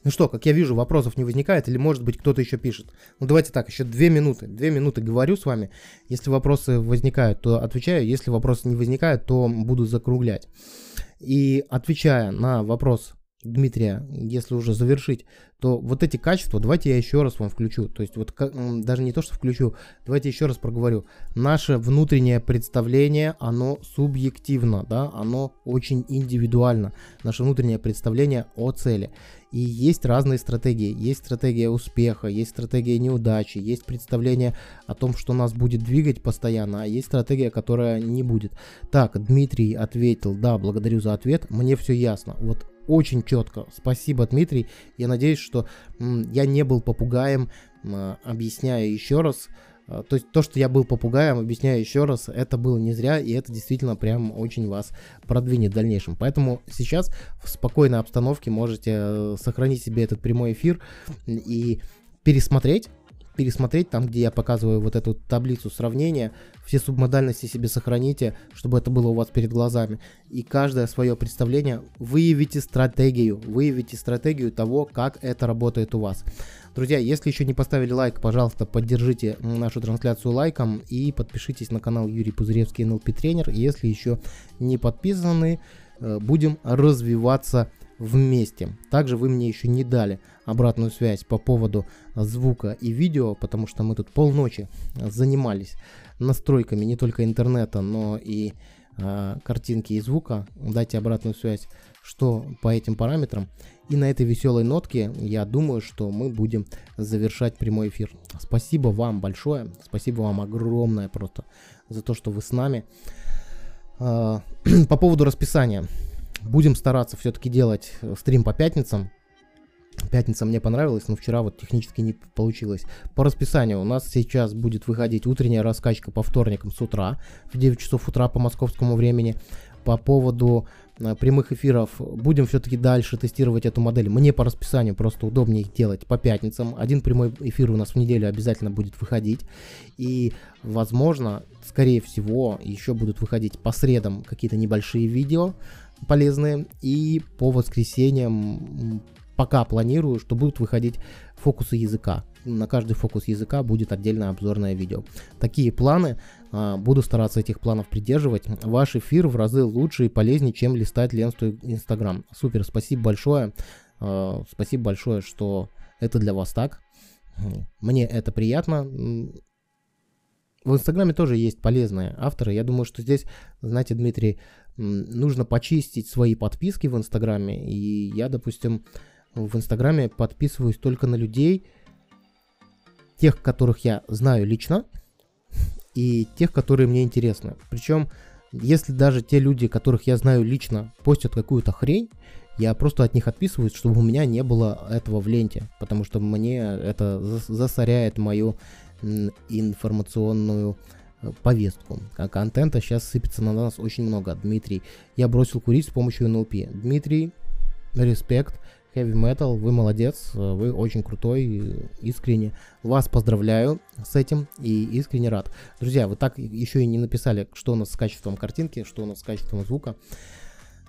Ну что, как я вижу, вопросов не возникает, или может быть кто-то еще пишет. Ну давайте так, еще две минуты. Две минуты говорю с вами. Если вопросы возникают, то отвечаю. Если вопросы не возникают, то буду закруглять. И отвечая на вопрос Дмитрия, если уже завершить, то вот эти качества, давайте я еще раз вам включу. То есть вот даже не то, что включу, давайте еще раз проговорю. Наше внутреннее представление, оно субъективно, да, оно очень индивидуально. Наше внутреннее представление о цели. И есть разные стратегии. Есть стратегия успеха, есть стратегия неудачи, есть представление о том, что нас будет двигать постоянно, а есть стратегия, которая не будет. Так, Дмитрий ответил, да, благодарю за ответ, мне все ясно. Вот очень четко. Спасибо, Дмитрий. Я надеюсь, что я не был попугаем. М, объясняю еще раз. А, то есть то, что я был попугаем, объясняю еще раз, это было не зря, и это действительно прям очень вас продвинет в дальнейшем. Поэтому сейчас в спокойной обстановке можете э, сохранить себе этот прямой эфир и пересмотреть пересмотреть там, где я показываю вот эту таблицу сравнения, все субмодальности себе сохраните, чтобы это было у вас перед глазами. И каждое свое представление выявите стратегию, выявите стратегию того, как это работает у вас. Друзья, если еще не поставили лайк, пожалуйста, поддержите нашу трансляцию лайком и подпишитесь на канал Юрий Пузыревский НЛП тренер. Если еще не подписаны, э, будем развиваться вместе. Также вы мне еще не дали обратную связь по поводу звука и видео, потому что мы тут полночи занимались настройками не только интернета, но и э, картинки и звука. Дайте обратную связь, что по этим параметрам. И на этой веселой нотке я думаю, что мы будем завершать прямой эфир. Спасибо вам большое, спасибо вам огромное просто за то, что вы с нами. А, по поводу расписания. Будем стараться все-таки делать стрим по пятницам. Пятница мне понравилась, но вчера вот технически не получилось. По расписанию у нас сейчас будет выходить утренняя раскачка по вторникам с утра в 9 часов утра по московскому времени. По поводу э, прямых эфиров будем все-таки дальше тестировать эту модель. Мне по расписанию просто удобнее их делать по пятницам. Один прямой эфир у нас в неделю обязательно будет выходить. И, возможно, скорее всего, еще будут выходить по средам какие-то небольшие видео полезные. И по воскресеньям пока планирую, что будут выходить фокусы языка. На каждый фокус языка будет отдельное обзорное видео. Такие планы, а, буду стараться этих планов придерживать. Ваш эфир в разы лучше и полезнее, чем листать ленту Инстаграм. Супер, спасибо большое. А, спасибо большое, что это для вас так. Мне это приятно. В Инстаграме тоже есть полезные авторы. Я думаю, что здесь, знаете, Дмитрий, нужно почистить свои подписки в Инстаграме. И я, допустим, в Инстаграме подписываюсь только на людей, тех, которых я знаю лично, и тех, которые мне интересны. Причем, если даже те люди, которых я знаю лично, постят какую-то хрень, я просто от них отписываюсь, чтобы у меня не было этого в ленте, потому что мне это засоряет мою информационную э, повестку. А контента сейчас сыпется на нас очень много. Дмитрий, я бросил курить с помощью НЛП. Дмитрий, респект. Heavy Metal, вы молодец, вы очень крутой, искренне. Вас поздравляю с этим и искренне рад. Друзья, вы так еще и не написали, что у нас с качеством картинки, что у нас с качеством звука.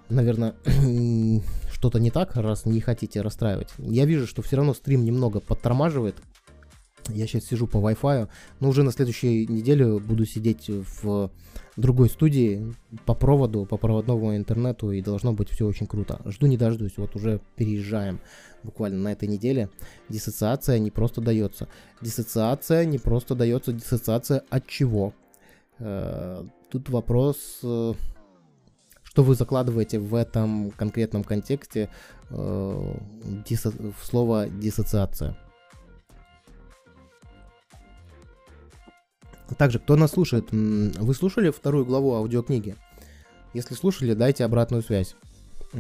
Наверное, что-то не так, раз не хотите расстраивать. Я вижу, что все равно стрим немного подтормаживает. Я сейчас сижу по Wi-Fi, но уже на следующей неделе буду сидеть в другой студии по проводу, по проводному интернету, и должно быть все очень круто. Жду не дождусь, вот уже переезжаем буквально на этой неделе. Диссоциация не просто дается. Диссоциация не просто дается. Диссоциация от чего? Э, тут вопрос, э, что вы закладываете в этом конкретном контексте э, в слово диссоциация. Также, кто нас слушает, вы слушали вторую главу аудиокниги? Если слушали, дайте обратную связь.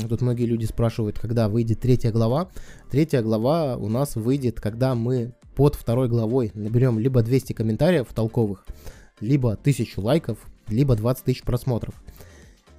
Тут многие люди спрашивают, когда выйдет третья глава. Третья глава у нас выйдет, когда мы под второй главой наберем либо 200 комментариев толковых, либо 1000 лайков, либо 20 тысяч просмотров.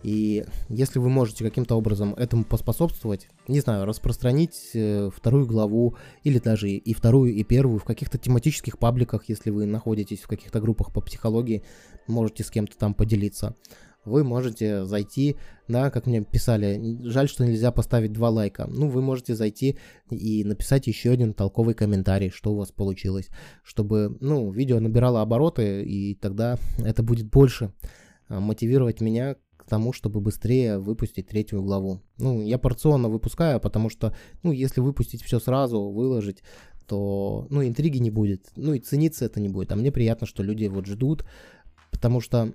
И если вы можете каким-то образом этому поспособствовать, не знаю, распространить э, вторую главу или даже и вторую, и первую в каких-то тематических пабликах, если вы находитесь в каких-то группах по психологии, можете с кем-то там поделиться. Вы можете зайти, да, как мне писали, жаль, что нельзя поставить два лайка. Ну, вы можете зайти и написать еще один толковый комментарий, что у вас получилось, чтобы, ну, видео набирало обороты, и тогда это будет больше а, мотивировать меня тому, чтобы быстрее выпустить третью главу. Ну, я порционно выпускаю, потому что, ну, если выпустить все сразу, выложить, то, ну, интриги не будет, ну, и цениться это не будет. А мне приятно, что люди вот ждут, потому что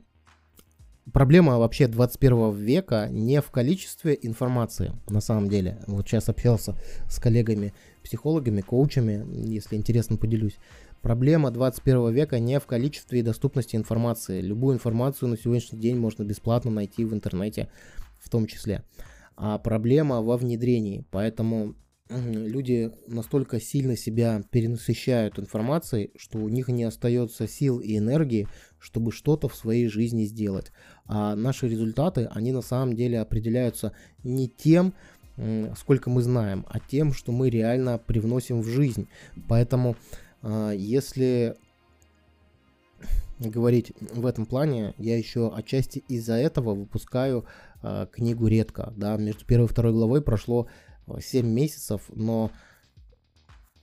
проблема вообще 21 века не в количестве информации, на самом деле. Вот сейчас общался с коллегами, психологами, коучами, если интересно, поделюсь. Проблема 21 века не в количестве и доступности информации. Любую информацию на сегодняшний день можно бесплатно найти в интернете в том числе. А проблема во внедрении. Поэтому люди настолько сильно себя перенасыщают информацией, что у них не остается сил и энергии, чтобы что-то в своей жизни сделать. А наши результаты, они на самом деле определяются не тем, сколько мы знаем, а тем, что мы реально привносим в жизнь. Поэтому если говорить в этом плане, я еще отчасти из-за этого выпускаю э, книгу редко. Да, между первой и второй главой прошло 7 месяцев, но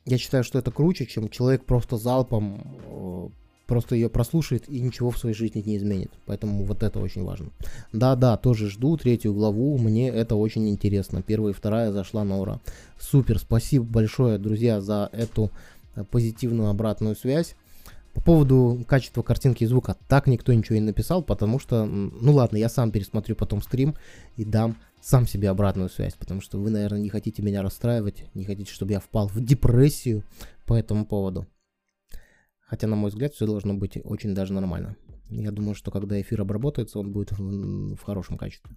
я считаю, что это круче, чем человек просто залпом просто ее прослушает и ничего в своей жизни не изменит. Поэтому вот это очень важно. Да-да, тоже жду третью главу, мне это очень интересно. Первая и вторая зашла на ура. Супер, спасибо большое, друзья, за эту позитивную обратную связь. По поводу качества картинки и звука так никто ничего не написал, потому что, ну ладно, я сам пересмотрю потом стрим и дам сам себе обратную связь, потому что вы, наверное, не хотите меня расстраивать, не хотите, чтобы я впал в депрессию по этому поводу. Хотя, на мой взгляд, все должно быть очень даже нормально. Я думаю, что когда эфир обработается, он будет в, в хорошем качестве.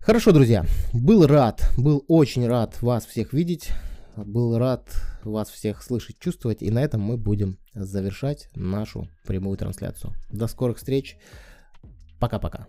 Хорошо, друзья. Был рад, был очень рад вас всех видеть. Был рад вас всех слышать, чувствовать. И на этом мы будем завершать нашу прямую трансляцию. До скорых встреч. Пока-пока.